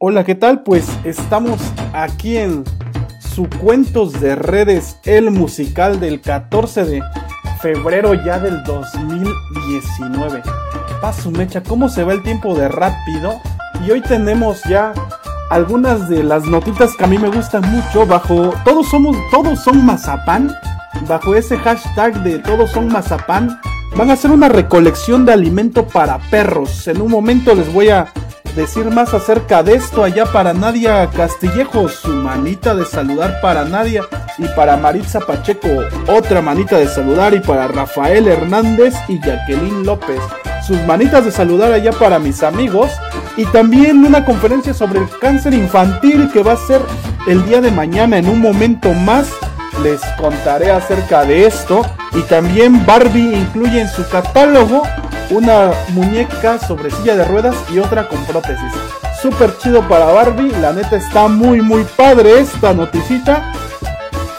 Hola, ¿qué tal? Pues estamos aquí en su Cuentos de Redes, el musical del 14 de febrero ya del 2019. Paso mecha, ¿cómo se va el tiempo de rápido? Y hoy tenemos ya algunas de las notitas que a mí me gustan mucho bajo todos somos todos son mazapán bajo ese hashtag de todos son mazapán van a hacer una recolección de alimento para perros en un momento les voy a decir más acerca de esto allá para Nadia Castillejo su manita de saludar para Nadia y para Maritza Pacheco otra manita de saludar y para Rafael Hernández y Jacqueline López sus manitas de saludar allá para mis amigos y también una conferencia sobre el cáncer infantil que va a ser el día de mañana en un momento más. Les contaré acerca de esto. Y también Barbie incluye en su catálogo una muñeca sobre silla de ruedas y otra con prótesis. Súper chido para Barbie. La neta está muy muy padre esta noticita.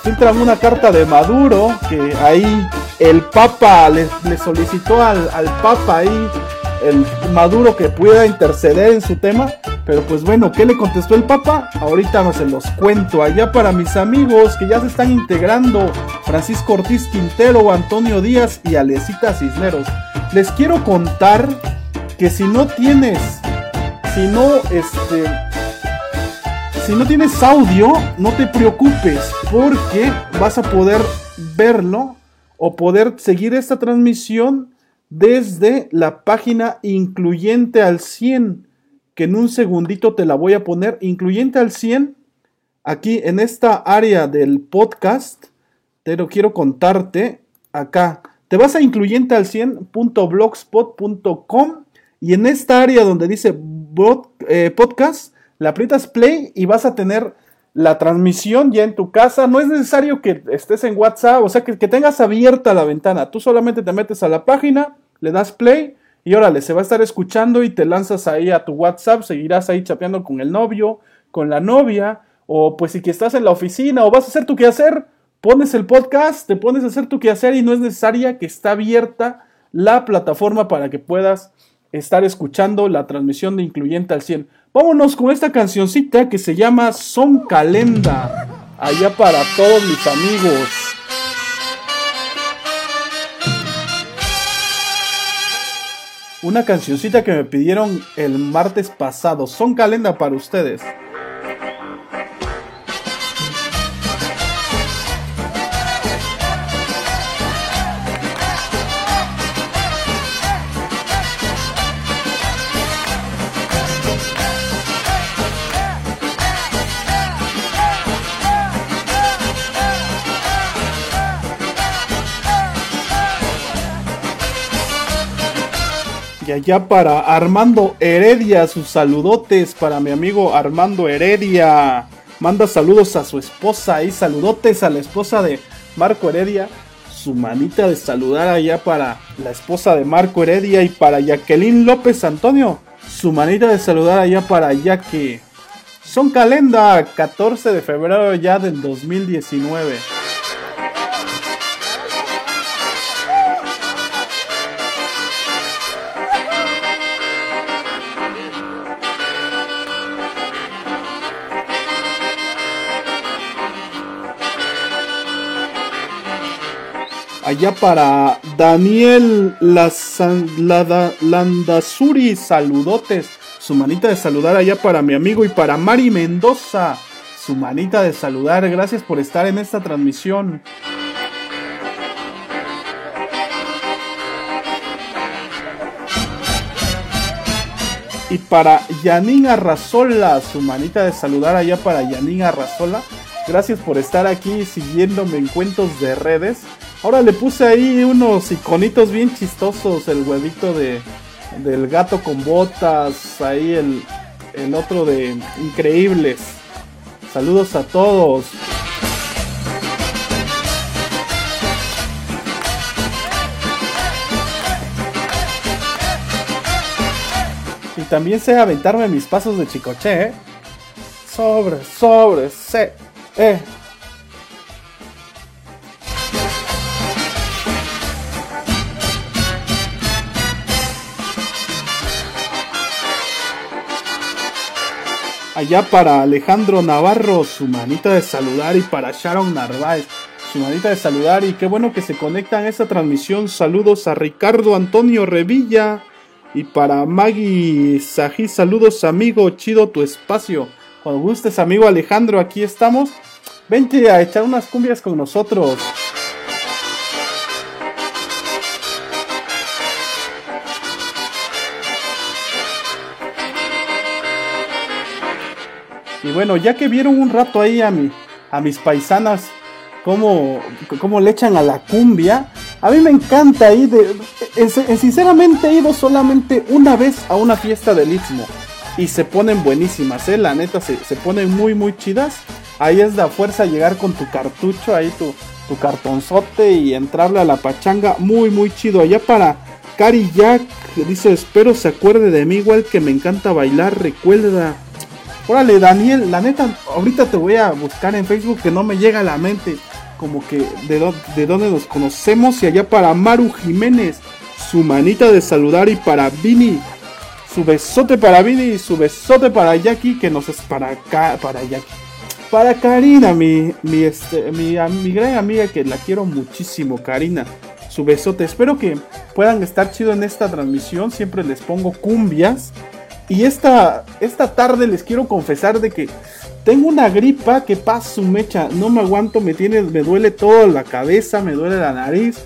Filtran una carta de Maduro que ahí el Papa le, solicitó al, al Papa ahí el Maduro que pueda interceder en su tema. Pero pues bueno, ¿qué le contestó el Papa? Ahorita no se los cuento. Allá para mis amigos que ya se están integrando, Francisco Ortiz Quintero, Antonio Díaz y Alecita Cisneros. Les quiero contar que si no tienes, si no, este, si no tienes audio, no te preocupes porque vas a poder verlo o poder seguir esta transmisión desde la página incluyente al 100, que en un segundito te la voy a poner, incluyente al 100, aquí en esta área del podcast, te lo quiero contarte acá. Te vas a incluyente al 100.blogspot.com y en esta área donde dice eh, podcast, le aprietas play y vas a tener la transmisión ya en tu casa. No es necesario que estés en WhatsApp, o sea, que, tengas abierta la ventana. Tú solamente te metes a la página, le das play y órale, se va a estar escuchando y te lanzas ahí a tu WhatsApp, seguirás ahí chapeando con el novio, con la novia, o pues si que estás en la oficina o vas a hacer tu quehacer, pones el podcast, te pones a hacer tu quehacer y no es necesaria que está abierta la plataforma para que puedas estar escuchando la transmisión de Incluyente al 100. Vámonos con esta cancioncita que se llama Son Calenda. Allá para todos mis amigos. Una cancioncita que me pidieron el martes pasado. Son Calenda para ustedes. Y allá para Armando Heredia, sus saludotes para mi amigo Armando Heredia. Manda saludos a su esposa y saludotes a la esposa de Marco Heredia. Su manita de saludar allá para la esposa de Marco Heredia y para Jacqueline López Antonio. Su manita de saludar allá para que Son calenda 14 de febrero ya del 2019. Allá para Daniel Landazuri, saludotes. Su manita de saludar allá para mi amigo y para Mari Mendoza. Su manita de saludar. Gracias por estar en esta transmisión. Y para Yanin Arrazola, su manita de saludar allá para Yanin Arrazola. Gracias por estar aquí siguiéndome en cuentos de redes. Ahora le puse ahí unos iconitos bien chistosos. El huevito de, del gato con botas. Ahí el, el otro de increíbles. Saludos a todos. Y también sé aventarme mis pasos de chicoche, ¿eh? Sobre, sobre, sé. Eh. Allá para Alejandro Navarro, su manita de saludar. Y para Sharon Narváez, su manita de saludar. Y qué bueno que se conectan a esta transmisión. Saludos a Ricardo Antonio Revilla. Y para Maggie Sají, saludos amigo, chido tu espacio. Cuando gustes amigo Alejandro, aquí estamos. Vente a echar unas cumbias con nosotros. Y bueno, ya que vieron un rato ahí a, mi, a mis paisanas cómo, cómo le echan a la cumbia, a mí me encanta ir de, sinceramente he ido solamente una vez a una fiesta del Istmo y se ponen buenísimas, ¿eh? la neta se, se ponen muy muy chidas. Ahí es la fuerza llegar con tu cartucho, ahí tu, tu cartonzote y entrarle a la pachanga, muy muy chido. Allá para Cari Jack, dice, espero se acuerde de mí igual que me encanta bailar, recuerda Órale, Daniel, la neta, ahorita te voy a buscar en Facebook que no me llega a la mente como que de, de dónde nos conocemos y allá para Maru Jiménez, su manita de saludar y para Vini, su besote para Vini y su besote para Jackie que nos es para acá, para Jackie. Para Karina, mi, mi, este, mi, mi gran amiga que la quiero muchísimo, Karina. Su besote. Espero que puedan estar chido en esta transmisión. Siempre les pongo cumbias. Y esta, esta tarde les quiero confesar de que tengo una gripa que pasa su mecha, no me aguanto, me tiene, me duele toda la cabeza, me duele la nariz,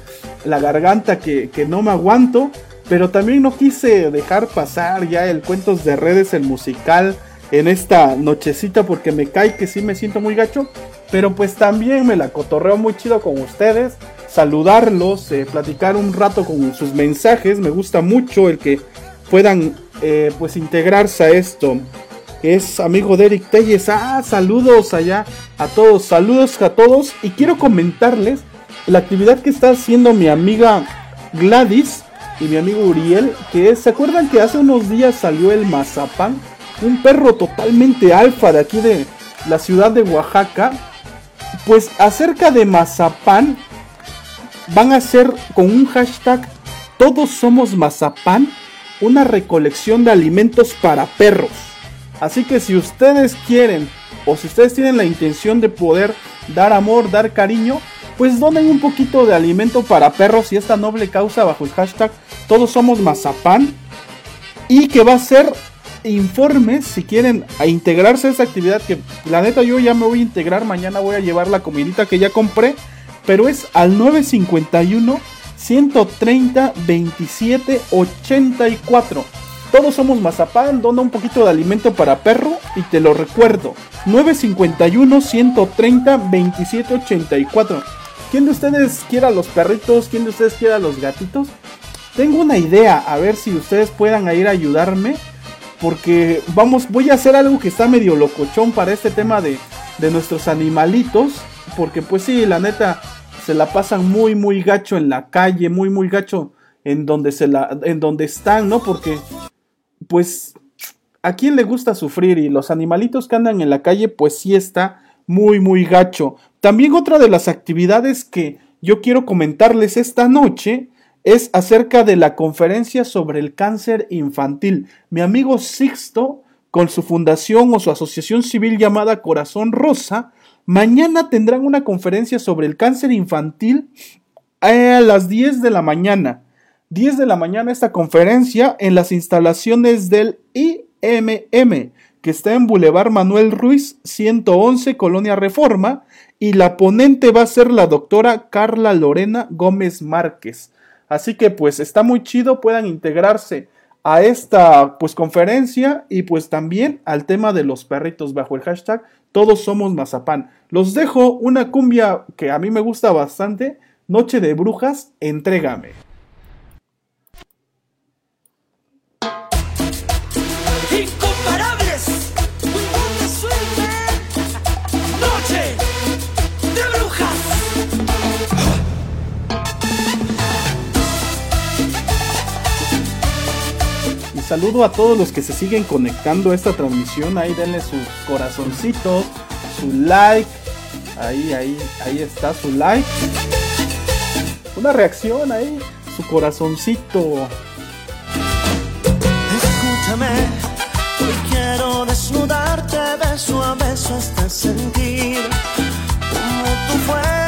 la garganta que, que no me aguanto, pero también no quise dejar pasar ya el Cuentos de Redes, el musical, en esta nochecita porque me cae que sí me siento muy gacho, pero pues también me la cotorreo muy chido con ustedes, saludarlos, eh, platicar un rato con sus mensajes, me gusta mucho el que puedan eh, pues integrarse a esto. Es amigo de Eric Telles. Ah, saludos allá a todos, saludos a todos. Y quiero comentarles la actividad que está haciendo mi amiga Gladys y mi amigo Uriel. Que ¿se acuerdan que hace unos días salió el mazapán? Un perro totalmente alfa de aquí de la ciudad de Oaxaca. Pues acerca de mazapán, van a ser con un hashtag todos somos mazapán una recolección de alimentos para perros. Así que si ustedes quieren o si ustedes tienen la intención de poder dar amor, dar cariño, pues donen un poquito de alimento para perros y esta noble causa bajo el hashtag todos somos mazapán y que va a ser informes si quieren a integrarse a esa actividad que la neta yo ya me voy a integrar mañana voy a llevar la comidita que ya compré pero es al 951 130 27 84. Todos somos mazapán, dona un poquito de alimento para perro y te lo recuerdo. 951 130 27 84. ¿Quién de ustedes quiera los perritos? ¿Quién de ustedes quiera los gatitos? Tengo una idea, a ver si ustedes puedan ir a ayudarme. Porque vamos, voy a hacer algo que está medio locochón para este tema de, de nuestros animalitos. Porque pues sí, la neta, se la pasan muy, muy gacho en la calle, muy, muy gacho en donde, se la, en donde están, ¿no? Porque, pues, ¿a quién le gusta sufrir? Y los animalitos que andan en la calle, pues sí está muy, muy gacho. También otra de las actividades que yo quiero comentarles esta noche es acerca de la conferencia sobre el cáncer infantil. Mi amigo Sixto, con su fundación o su asociación civil llamada Corazón Rosa, Mañana tendrán una conferencia sobre el cáncer infantil a las 10 de la mañana. 10 de la mañana esta conferencia en las instalaciones del IMM, que está en Boulevard Manuel Ruiz 111, Colonia Reforma, y la ponente va a ser la doctora Carla Lorena Gómez Márquez. Así que pues está muy chido, puedan integrarse a esta pues conferencia y pues también al tema de los perritos bajo el hashtag todos somos mazapán. Los dejo una cumbia que a mí me gusta bastante, Noche de Brujas, entrégame. Saludo a todos los que se siguen conectando a esta transmisión. Ahí denle sus corazoncitos, su like. Ahí, ahí, ahí está su like. Una reacción ahí, su corazoncito. Escúchame, hoy quiero desnudarte beso a beso hasta sentir como tu fuego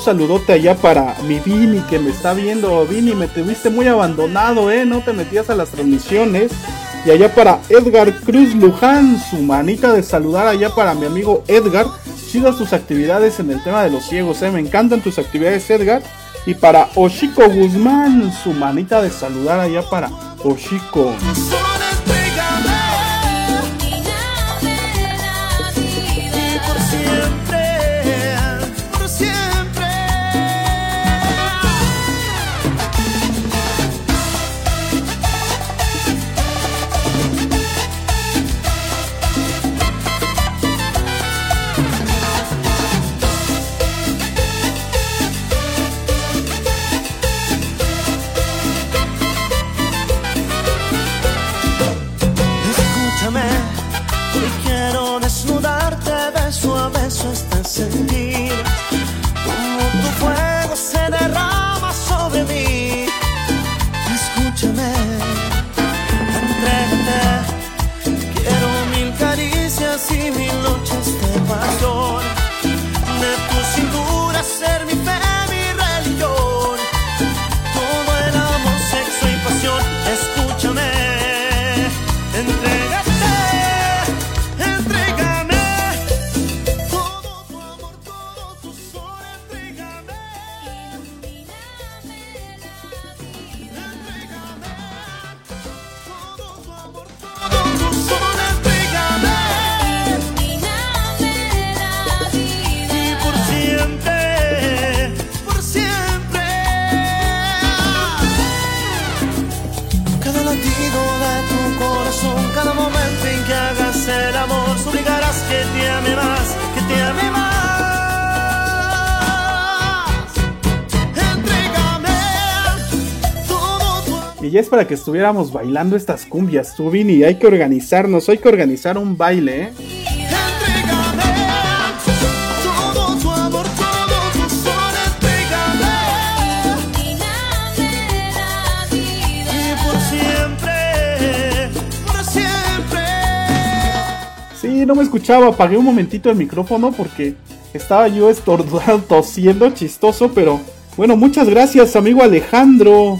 saludote allá para mi Vini que me está viendo. Vini, me tuviste muy abandonado, ¿eh? No te metías a las transmisiones. Y allá para Edgar Cruz Luján, su manita de saludar allá para mi amigo Edgar. Chidas tus actividades en el tema de los ciegos, ¿eh? Me encantan tus actividades, Edgar. Y para Oshiko Guzmán, su manita de saludar allá para Oshiko. Para que estuviéramos bailando estas cumbias, tú Vini. Hay que organizarnos, hay que organizar un baile, ¿eh? Y. Sí, no me escuchaba, apagué un momentito el micrófono porque estaba yo estornudando, tosiendo, chistoso, pero bueno, muchas gracias, amigo Alejandro.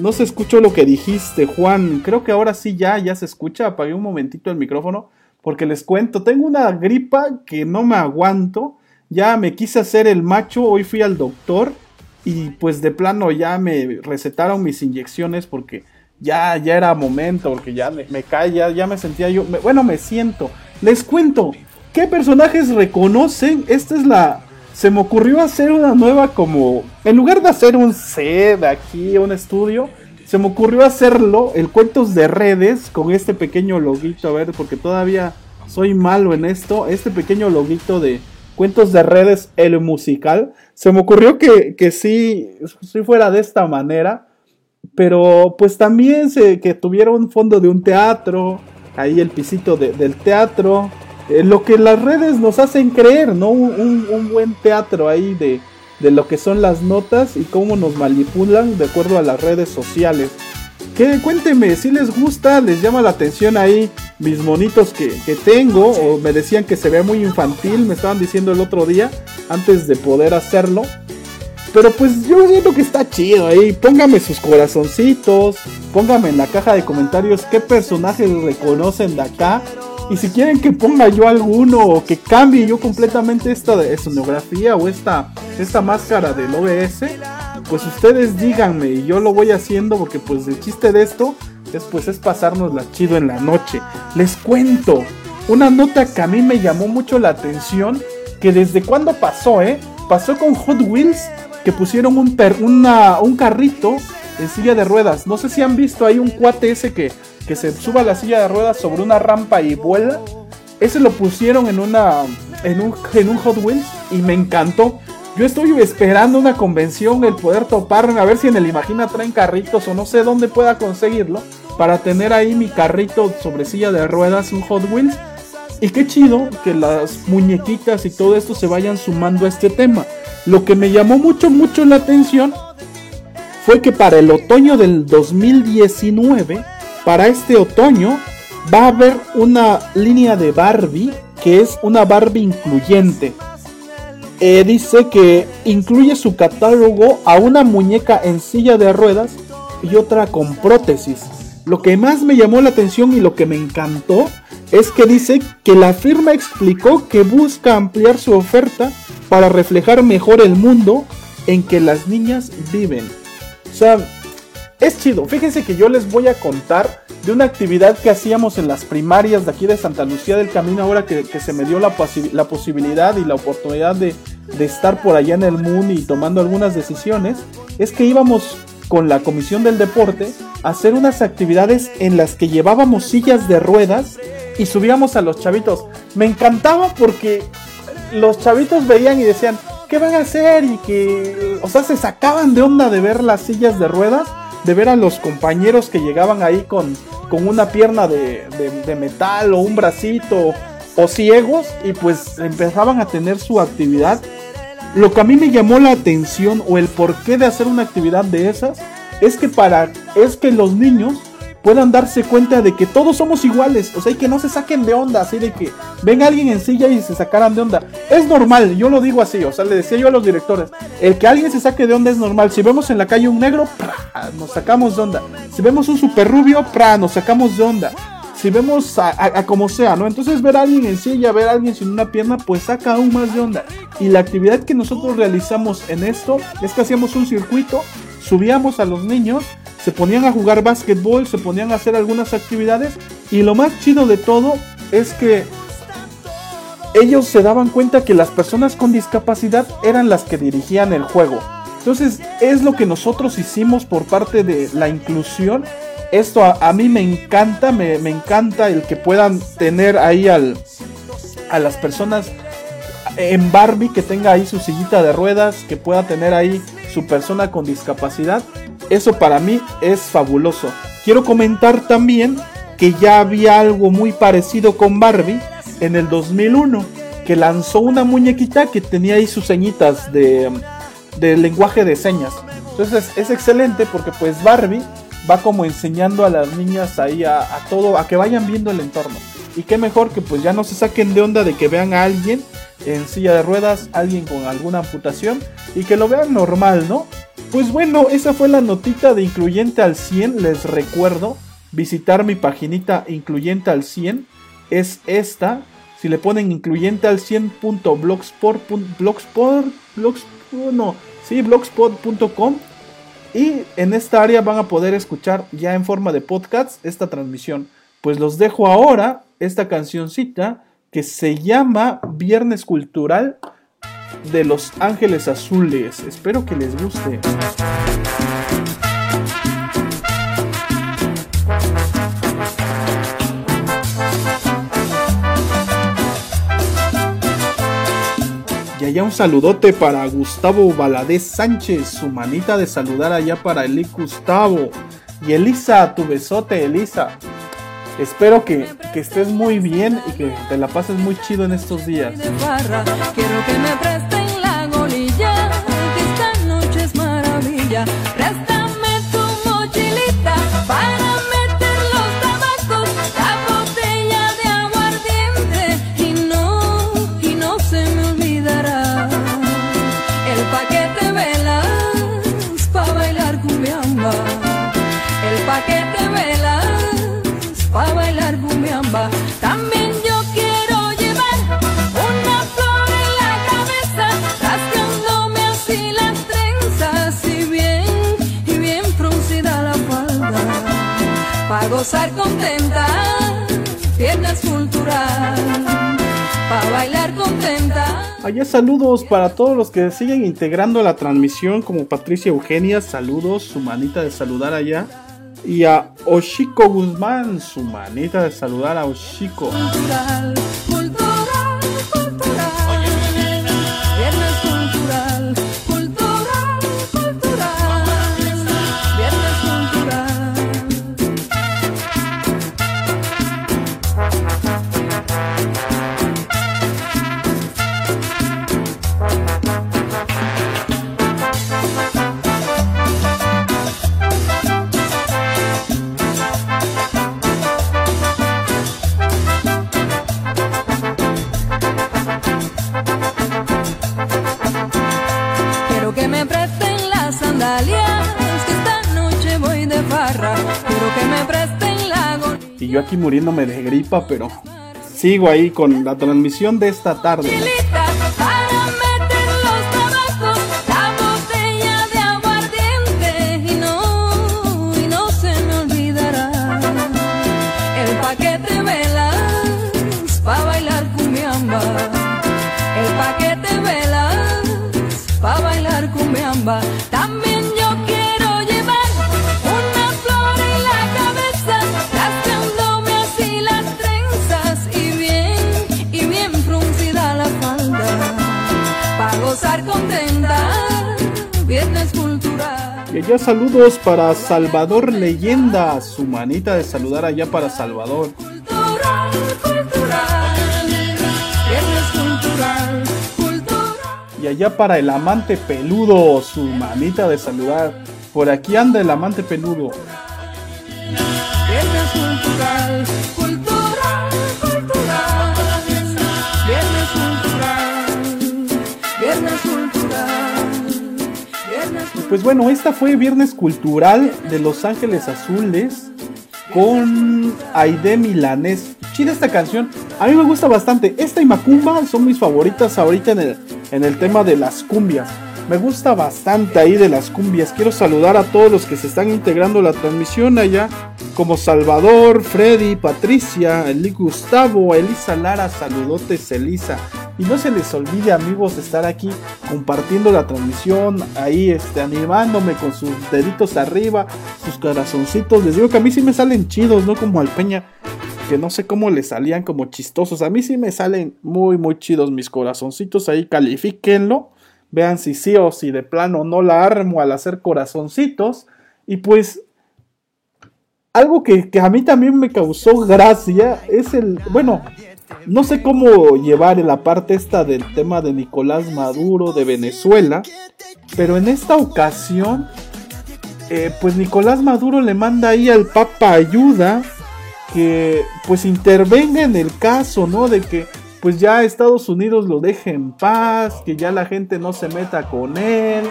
No se escuchó lo que dijiste, Juan. Creo que ahora sí ya, ya se escucha. Apagué un momentito el micrófono porque les cuento, tengo una gripa que no me aguanto. Ya me quise hacer el macho, hoy fui al doctor y pues de plano ya me recetaron mis inyecciones porque ya, ya era momento, porque ya me, me cae, ya, me sentía yo, bueno, me siento. Les cuento, ¿qué personajes reconocen? Esta es la... Se me ocurrió hacer una nueva como... En lugar de hacer un set aquí, un estudio, se me ocurrió hacerlo, el cuentos de redes, con este pequeño loguito, a ver, porque todavía soy malo en esto, este pequeño loguito de cuentos de redes, el musical. Se me ocurrió que, que sí, si fuera de esta manera, pero pues también se, que tuviera un fondo de un teatro, ahí el pisito de- del teatro, eh, lo que las redes nos hacen creer, ¿no? Un, buen teatro ahí de, de lo que son las notas y cómo nos manipulan de acuerdo a las redes sociales. Que cuénteme, si les gusta, les llama la atención ahí mis monitos que, que tengo, o me decían que se ve muy infantil, me estaban diciendo el otro día, antes de poder hacerlo. Pero pues yo siento que está chido ahí. Póngame sus corazoncitos. Póngame en la caja de comentarios qué personajes reconocen de acá. Y si quieren que ponga yo alguno o que cambie yo completamente esta escenografía o esta, esta máscara del OBS, pues ustedes díganme y yo lo voy haciendo porque pues el chiste de esto es pues es pasárnosla chido en la noche. Les cuento una nota que a mí me llamó mucho la atención que desde cuándo pasó, ¿eh? Pasó con Hot Wheels que pusieron un, per- una- un carrito en silla de ruedas. No sé si han visto ahí un cuate ese que, que se suba a la silla de ruedas sobre una rampa y vuela. Ese lo pusieron en una en un, en un Hot Wheels y me encantó. Yo estoy esperando una convención, el poder topar, a ver si en el Imagina traen carritos o no sé dónde pueda conseguirlo para tener ahí mi carrito sobre silla de ruedas, un Hot Wheels. Y qué chido que las muñequitas y todo esto se vayan sumando a este tema. Lo que me llamó mucho, mucho la atención fue que para el otoño del 2019, para este otoño, va a haber una línea de Barbie que es una Barbie incluyente. Eh, dice que incluye su catálogo a una muñeca en silla de ruedas y otra con prótesis. Lo que más me llamó la atención y lo que me encantó es que dice que la firma explicó que busca ampliar su oferta para reflejar mejor el mundo en que las niñas viven. O sea, es chido. Fíjense que yo les voy a contar de una actividad que hacíamos en las primarias de aquí de Santa Lucía del Camino, ahora que, se me dio la, posibilidad y la oportunidad de, de estar por allá en el Moon y tomando algunas decisiones, es que íbamos con la Comisión del Deporte a hacer unas actividades en las que llevábamos sillas de ruedas y subíamos a los chavitos. Me encantaba porque los chavitos veían y decían, ¿qué van a hacer? Y que, o sea, se sacaban de onda de ver las sillas de ruedas de ver a los compañeros que llegaban ahí con, con una pierna de, de, metal o un bracito o ciegos y pues empezaban a tener su actividad. Lo que a mí me llamó la atención o el porqué de hacer una actividad de esas es que para es que los niños puedan darse cuenta de que todos somos iguales, o sea, y que no se saquen de onda, así de que ven a alguien en silla y se sacaran de onda. Es normal, yo lo digo así, o sea, le decía yo a los directores, el que alguien se saque de onda es normal. Si vemos en la calle un negro, nos sacamos de onda. Si vemos un super rubio, nos sacamos de onda. Si vemos a, como sea, ¿no? Entonces ver a alguien en silla, ver a alguien sin una pierna, pues saca aún más de onda. Y la actividad que nosotros realizamos en esto es que hacíamos un circuito, subíamos a los niños se ponían a jugar básquetbol, se ponían a hacer algunas actividades y lo más chido de todo es que ellos se daban cuenta que las personas con discapacidad eran las que dirigían el juego. Entonces es lo que nosotros hicimos por parte de la inclusión. Esto a, mí me encanta, me, encanta el que puedan tener ahí a las personas en Barbie, que tenga ahí su sillita de ruedas, que pueda tener ahí su persona con discapacidad. Eso para mí es fabuloso. Quiero comentar también que ya había algo muy parecido con Barbie en el 2001, que lanzó una muñequita que tenía ahí sus señitas de, lenguaje de señas. Entonces es excelente porque pues Barbie va como enseñando a las niñas ahí a, a, todo, a que vayan viendo el entorno. Y qué mejor que pues ya no se saquen de onda de que vean a alguien en silla de ruedas, alguien con alguna amputación y que lo vean normal, ¿no? Pues bueno, esa fue la notita de Incluyente al 100. Les recuerdo visitar mi paginita Incluyente al 100. Es esta. Si le ponen incluyente al 100.blogspot, blogspot, blogspot, no, sí, blogspot.com. Y en esta área van a poder escuchar ya en forma de podcast esta transmisión. Pues los dejo ahora esta cancioncita que se llama Viernes Cultural de Los Ángeles Azules. Espero que les guste. Y allá un saludote para Gustavo Valadez Sánchez, su manita de saludar allá para Eli Gustavo. Y Elisa, tu besote, Elisa. Espero que, que, estés muy bien y que te la pases muy chido en estos días. Quiero que me Allá saludos para todos los que siguen integrando la transmisión, como Patricia Eugenia, saludos, su manita de saludar allá y a Oshiko Guzmán, su manita de saludar a Oshiko. Yo aquí muriéndome de gripa, pero sigo ahí con la transmisión de esta tarde. Saludos para Salvador Leyenda, su manita de saludar allá para Salvador. Y allá para el amante peludo, su manita de saludar. Por aquí anda el amante peludo. Pues bueno, esta fue Viernes Cultural de Los Ángeles Azules con Aide Milanés. Chida esta canción. A mí me gusta bastante. Esta y Macumba son mis favoritas ahorita en el, en el tema de las cumbias. Me gusta bastante ahí de las cumbias. Quiero saludar a todos los que se están integrando la transmisión allá, como Salvador, Freddy, Patricia, Eli Gustavo, Elisa Lara, saludotes Elisa. Y no se les olvide amigos estar aquí compartiendo la transmisión, ahí este, animándome con sus deditos arriba, sus corazoncitos. Les digo que a mí sí me salen chidos, no como al Peña que no sé cómo le salían como chistosos. A mí sí me salen muy, muy chidos mis corazoncitos. Ahí califíquenlo. Vean si sí o si de plano no la armo al hacer corazoncitos. Y pues algo que, que a mí también me causó gracia es el, bueno, no sé cómo llevar en la parte esta del tema de Nicolás Maduro de Venezuela, pero en esta ocasión, eh, pues Nicolás Maduro le manda ahí al Papa ayuda que pues intervenga en el caso, ¿no? De que pues ya Estados Unidos lo deje en paz, que ya la gente no se meta con él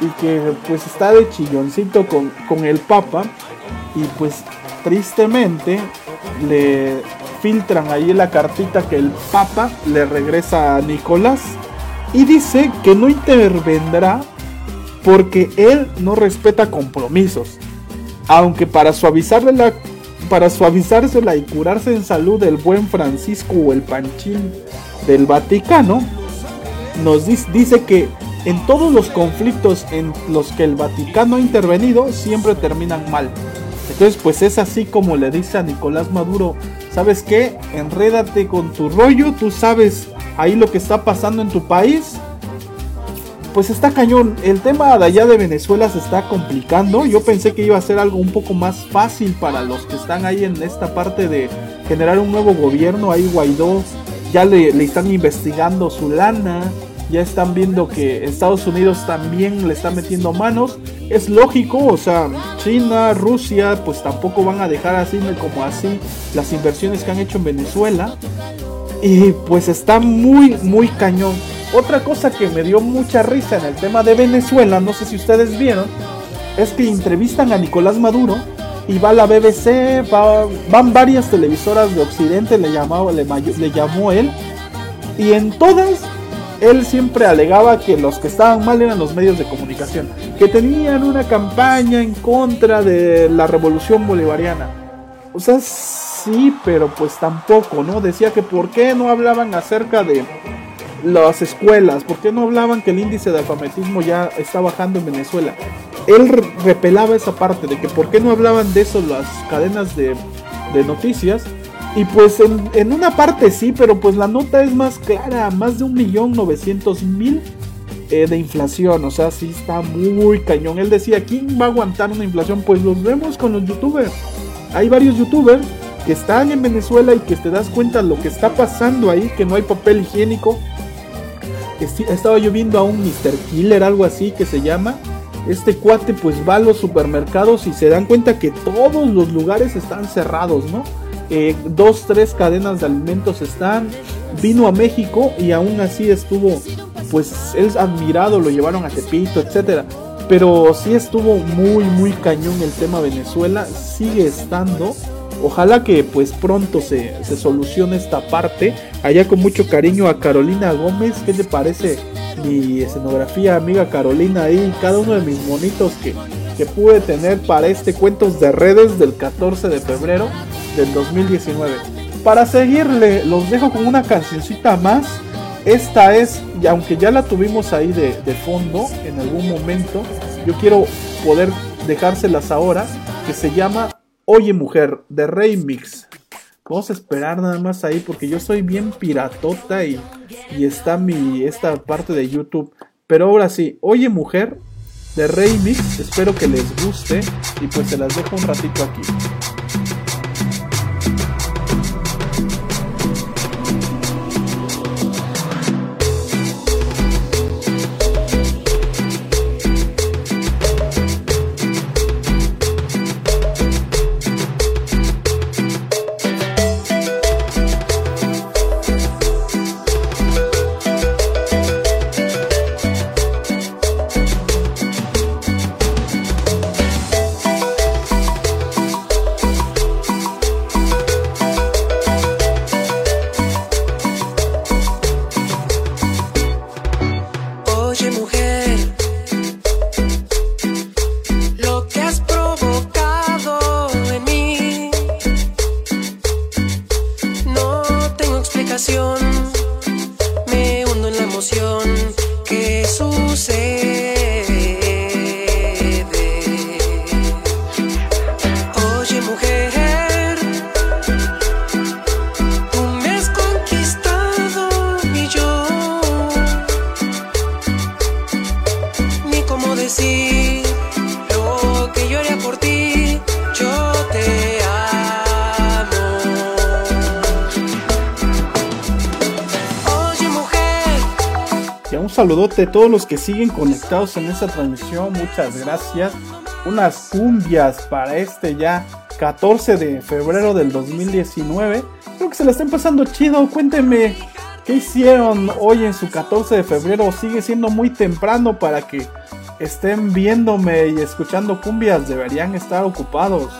y que pues está de chilloncito con, con el Papa y pues tristemente le filtran ahí la cartita que el Papa le regresa a Nicolás y dice que no intervendrá porque él no respeta compromisos. Aunque para suavizarle suavizársela y curarse en salud el buen Francisco o el Panchín del Vaticano, nos dice que en todos los conflictos en los que el Vaticano ha intervenido siempre terminan mal. Entonces, pues es así como le dice a Nicolás Maduro, ¿sabes qué? Enrédate con tu rollo, tú sabes ahí lo que está pasando en tu país. Pues está cañón, el tema de allá de Venezuela se está complicando. Yo pensé que iba a ser algo un poco más fácil para los que están ahí en esta parte de generar un nuevo gobierno. Ahí Guaidó ya le, le están investigando su lana, ya están viendo que Estados Unidos también le está metiendo manos. Es lógico, o sea, China, Rusia, pues tampoco van a dejar así como así las inversiones que han hecho en Venezuela. Y pues está muy, muy cañón. Otra cosa que me dio mucha risa en el tema de Venezuela, no sé si ustedes vieron, es que entrevistan a Nicolás Maduro y va la BBC, va- van varias televisoras de Occidente, le, llamaba, le llamó él, y en todas él siempre alegaba que los que estaban mal eran los medios de comunicación, que tenían una campaña en contra de la revolución bolivariana. O sea, sí, pero pues tampoco, ¿no? Decía que por qué no hablaban acerca de las escuelas, por qué no hablaban que el índice de alfabetismo ya está bajando en Venezuela. Él re- repelaba esa parte de que por qué no hablaban de eso las cadenas de, de noticias. Y pues en, en una parte sí, pero pues la nota es más clara, más de un millón novecientos mil eh, de inflación, o sea, sí está muy cañón. Él decía, ¿quién va a aguantar una inflación? Pues los vemos con los youtubers. Hay varios youtubers que están en Venezuela y que te das cuenta lo que está pasando ahí, que no hay papel higiénico. Estaba yo a un Mr. Killer, algo así que se llama. Este cuate pues va a los supermercados y se dan cuenta que todos los lugares están cerrados, ¿no? Eh, dos, tres cadenas de alimentos están. Vino a México y aún así estuvo, pues él admirado, lo llevaron a Tepito, etcétera. Pero sí estuvo muy, muy cañón el tema Venezuela. Sigue estando. Ojalá que pues pronto se, se solucione esta parte. Allá con mucho cariño a Carolina Gómez. ¿Qué te parece mi escenografía, amiga Carolina? Ahí cada uno de mis monitos que, que pude tener para este Cuentos de Redes del 14 de febrero del 2019. Para seguirle, los dejo con una cancioncita más. Esta es, y aunque ya la tuvimos ahí de, fondo en algún momento, yo quiero poder dejárselas ahora, que se llama Oye Mujer de Remix. Vamos a esperar nada más ahí porque yo soy bien piratota y, y está mi esta parte de YouTube. Pero ahora sí, Oye Mujer de Remix, espero que les guste y pues se las dejo un ratito aquí. Saludote todos los que siguen conectados en esta transmisión. Muchas gracias. Unas cumbias para este ya 14 de febrero del 2019. Espero que se la estén pasando chido. Cuéntenme qué hicieron hoy en su 14 de febrero. Sigue siendo muy temprano para que estén viéndome y escuchando cumbias. Deberían estar ocupados.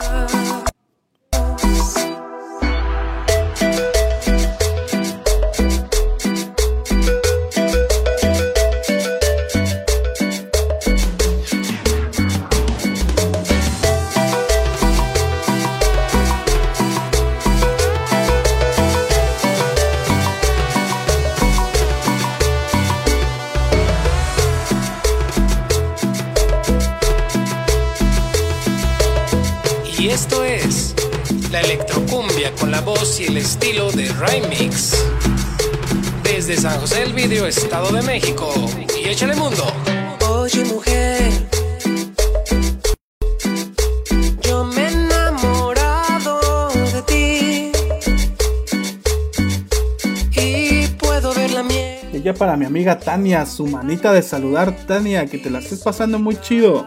Tania, su manita de saludar. Tania, que te la estés pasando muy chido.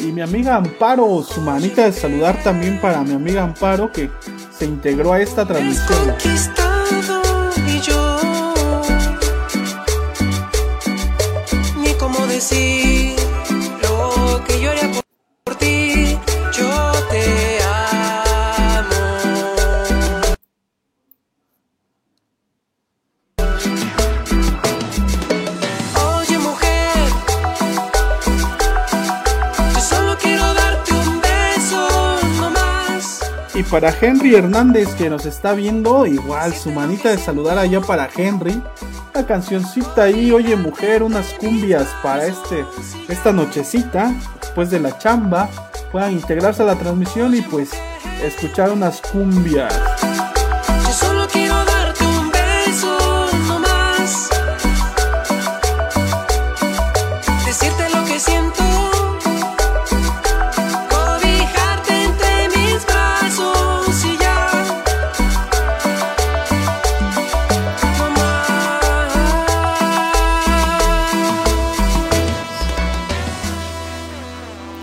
Y mi amiga Amparo, su manita de saludar también para mi amiga Amparo que se integró a esta transmisión. Para Henry Hernández que nos está viendo, igual su manita de saludar allá para Henry. La cancioncita ahí, oye mujer, unas cumbias para este, esta nochecita, después de la chamba, puedan integrarse a la transmisión y pues escuchar unas cumbias.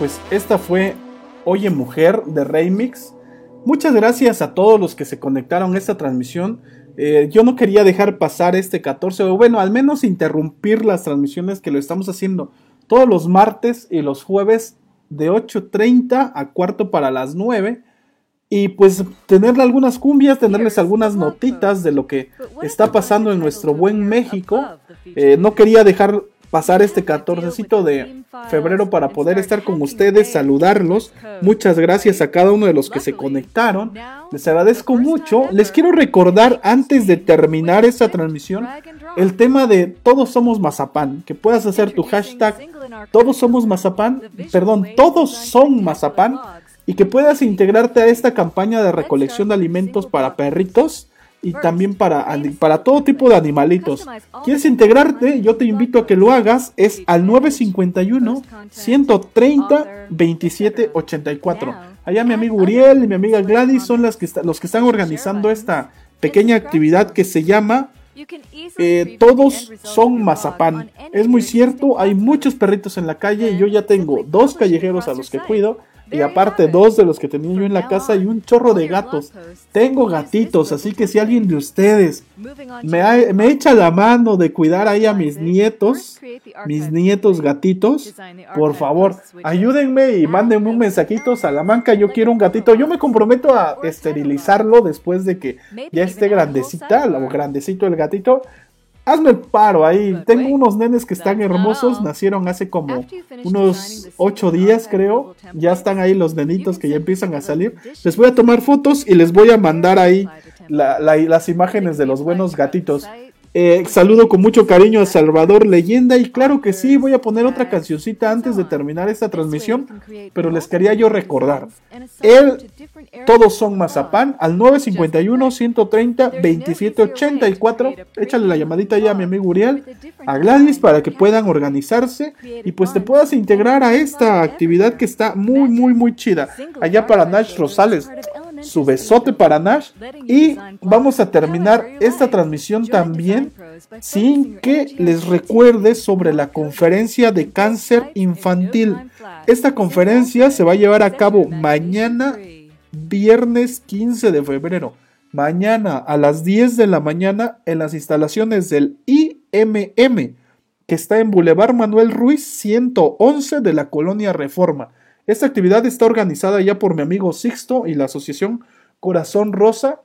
Pues esta fue Oye Mujer de Remix. Muchas gracias a todos los que se conectaron a esta transmisión. Eh, yo no quería dejar pasar este 14, o bueno, al menos interrumpir las transmisiones que lo estamos haciendo todos los martes y los jueves de 8.30 a cuarto para las 9. Y pues tenerle algunas cumbias, tenerles algunas notitas de lo que está pasando en nuestro buen México. Eh, no quería dejar pasar este 14 de febrero para poder estar con ustedes, saludarlos. Muchas gracias a cada uno de los que se conectaron. Les agradezco mucho. Les quiero recordar antes de terminar esta transmisión el tema de todos somos mazapán, que puedas hacer tu hashtag todos somos mazapán, perdón, todos son mazapán y que puedas integrarte a esta campaña de recolección de alimentos para perritos y también para, para todo tipo de animalitos. ¿Quieres integrarte? Yo te invito a que lo hagas. Es al 951 130 2784. Allá mi amigo Uriel y mi amiga Gladys son las que los que están organizando esta pequeña actividad que se llama eh, Todos son mazapán. Es muy cierto, hay muchos perritos en la calle y yo ya tengo dos callejeros a los que cuido y aparte dos de los que tenía yo en la casa y un chorro de gatos. Tengo gatitos, así que si alguien de ustedes me, me echa la mano de cuidar ahí a mis nietos, mis nietos gatitos, por favor, ayúdenme y mándenme un mensajito. Salamanca, yo quiero un gatito. Yo me comprometo a esterilizarlo después de que ya esté grandecita o grandecito el gatito hazme el paro ahí. Tengo unos nenes que están hermosos, nacieron hace como unos ocho días creo. Ya están ahí los nenitos que ya empiezan a salir. Les voy a tomar fotos y les voy a mandar ahí las imágenes de los buenos gatitos. Eh, saludo con mucho cariño a Salvador Leyenda y claro que sí, voy a poner otra cancioncita antes de terminar esta transmisión, pero les quería yo recordar. Él, todos son mazapán, al 951-130-2784. Échale la llamadita ya a mi amigo Uriel, a Gladys para que puedan organizarse y pues te puedas integrar a esta actividad que está muy, muy, muy chida. Allá para Nash Rosales. su besote para Nash. Y vamos a terminar esta transmisión también sin que les recuerde sobre la conferencia de cáncer infantil. Esta conferencia se va a llevar a cabo mañana, viernes 15 de febrero. Mañana a las 10 de la mañana en las instalaciones del IMM, que está en Boulevard Manuel Ruiz 111 de la Colonia Reforma. Esta actividad está organizada ya por mi amigo Sixto y la asociación Corazón Rosa.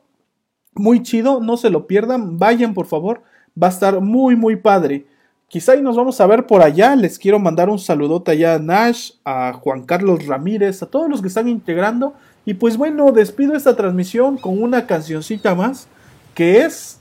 Muy chido, no se lo pierdan, vayan por favor, va a estar muy muy padre. Quizá y nos vamos a ver por allá, les quiero mandar un saludote allá a Nash, a Juan Carlos Ramírez, a todos los que están integrando. Y pues bueno, despido esta transmisión con una cancioncita más, que es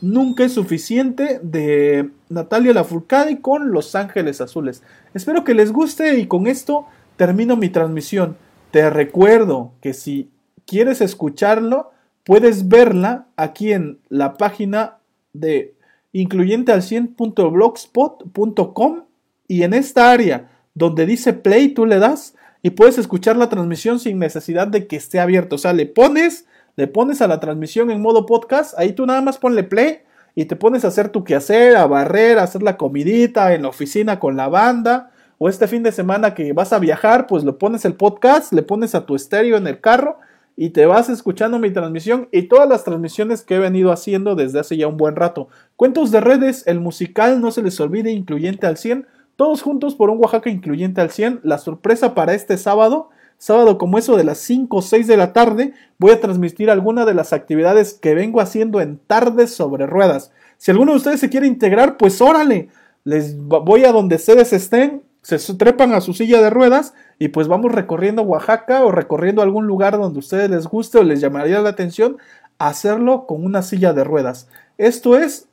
Nunca es suficiente de Natalia Lafourcade con Los Ángeles Azules. Espero que les guste y con esto termino mi transmisión. Te recuerdo que si quieres escucharlo, puedes verla aquí en la página de incluyente al 100.blogspot.com y en esta área donde dice play tú le das y puedes escuchar la transmisión sin necesidad de que esté abierto. O sea, le pones, le pones a la transmisión en modo podcast, ahí tú nada más ponle play y te pones a hacer tu quehacer, a barrer, a hacer la comidita en la oficina con la banda o este fin de semana que vas a viajar, pues lo pones el podcast, le pones a tu estéreo en el carro y te vas escuchando mi transmisión y todas las transmisiones que he venido haciendo desde hace ya un buen rato. Cuentos de redes, el musical, no se les olvide, incluyente al 100, todos juntos por un Oaxaca incluyente al 100. La sorpresa para este sábado, sábado como eso de las 5 o 6 de la tarde, voy a transmitir alguna de las actividades que vengo haciendo en tardes sobre ruedas. Si alguno de ustedes se quiere integrar, pues órale, les voy a donde ustedes estén, se trepan a su silla de ruedas y pues vamos recorriendo Oaxaca o recorriendo algún lugar donde a ustedes les guste o les llamaría la atención, hacerlo con una silla de ruedas. Esto es,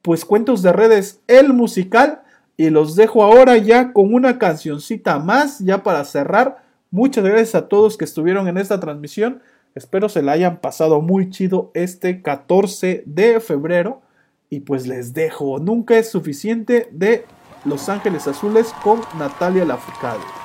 pues cuentos de redes, el musical y los dejo ahora ya con una cancioncita más, ya para cerrar. Muchas gracias a todos que estuvieron en esta transmisión. Espero se la hayan pasado muy chido este 14 de febrero. Y pues les dejo, nunca es suficiente de los Ángeles Azules con Natalia Lafourcade.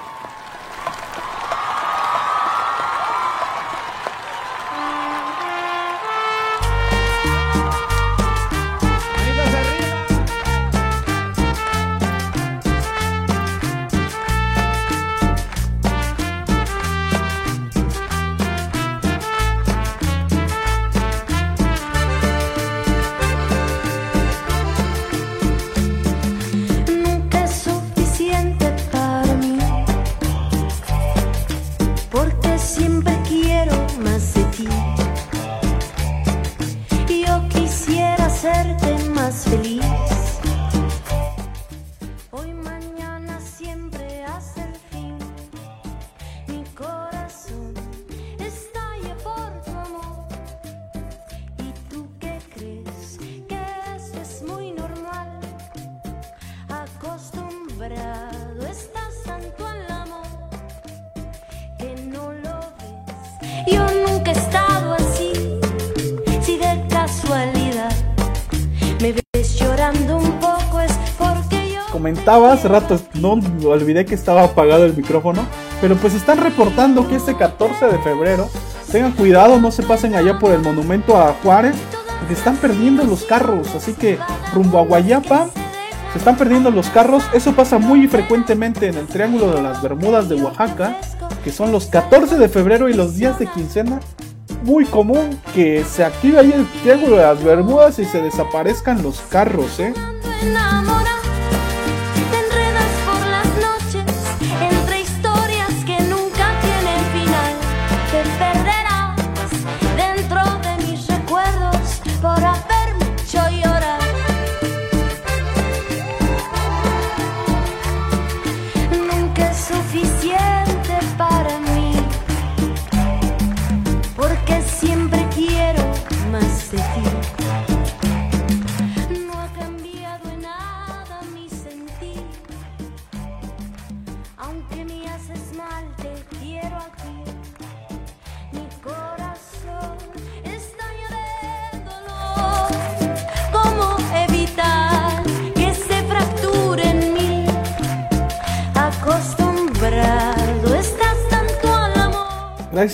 Comentaba hace rato, no olvidé que estaba apagado el micrófono, pero pues están reportando que este 14 de febrero, tengan cuidado, no se pasen allá por el monumento a Juárez, porque están perdiendo los carros, así que rumbo a Guayapa se están perdiendo los carros, eso pasa muy frecuentemente en el Triángulo de las Bermudas de Oaxaca, que son los 14 de febrero y los días de quincena. Muy común que se active ahí el Triángulo de las Bermudas y se desaparezcan los carros, ¿eh?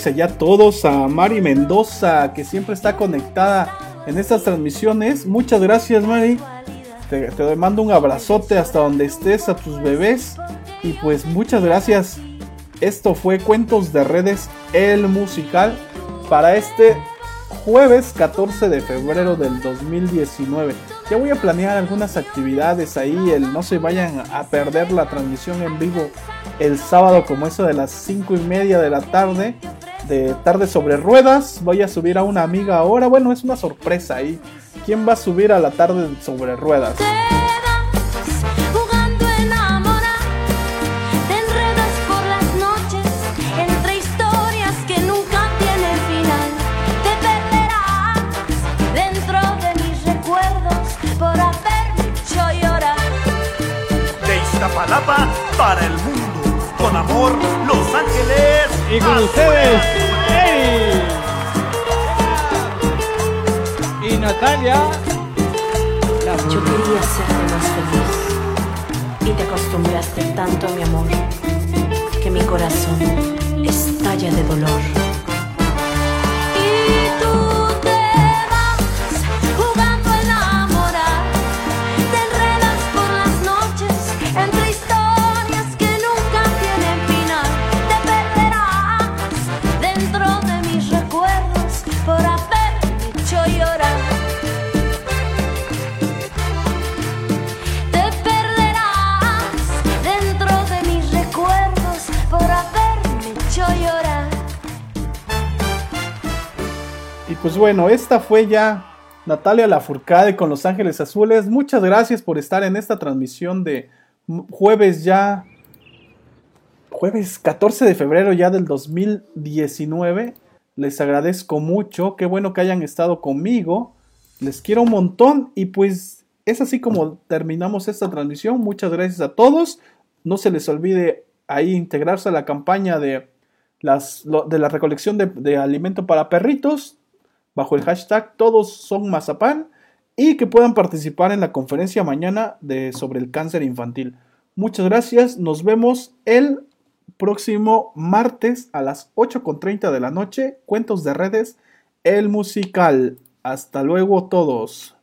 Gracias allá a todos, a Mari Mendoza, que siempre está conectada en estas transmisiones. Muchas gracias, Mari. Te, te mando un abrazote hasta donde estés a tus bebés. Y pues muchas gracias. Esto fue Cuentos de Redes, el musical, para este jueves 14 de febrero del 2019. Ya voy a planear algunas actividades ahí, el, no se vayan a perder la transmisión en vivo el sábado como eso de las 5 y media de la tarde, de tarde sobre ruedas. Voy a subir a una amiga ahora, bueno, es una sorpresa ahí. ¿Quién va a subir a la tarde sobre ruedas? Te vas jugando a enamorar, te enredas por las noches entre historias que nunca tienen final. Te perderás dentro de mis recuerdos por haberme hecho llorar. De Iztapalapa para el mundo. Con amor, Los Ángeles. Y con ustedes, Eri. Y Natalia, Yo quería serte más feliz y te acostumbraste tanto a mi amor que mi corazón estalla de dolor. Pues bueno, esta fue ya Natalia Lafourcade con Los Ángeles Azules. Muchas gracias por estar en esta transmisión de jueves ya. Jueves 14 de febrero ya del 2019. Les agradezco mucho. Qué bueno que hayan estado conmigo. Les quiero un montón. Y pues es así como terminamos esta transmisión. Muchas gracias a todos. No se les olvide ahí integrarse a la campaña de, las, de la recolección de alimento para perritos bajo el hashtag todos son mazapán y que puedan participar en la conferencia mañana de, sobre el cáncer infantil. Muchas gracias, nos vemos el próximo martes a las 8.30 de la noche, Cuentos de Redes, el musical. Hasta luego todos.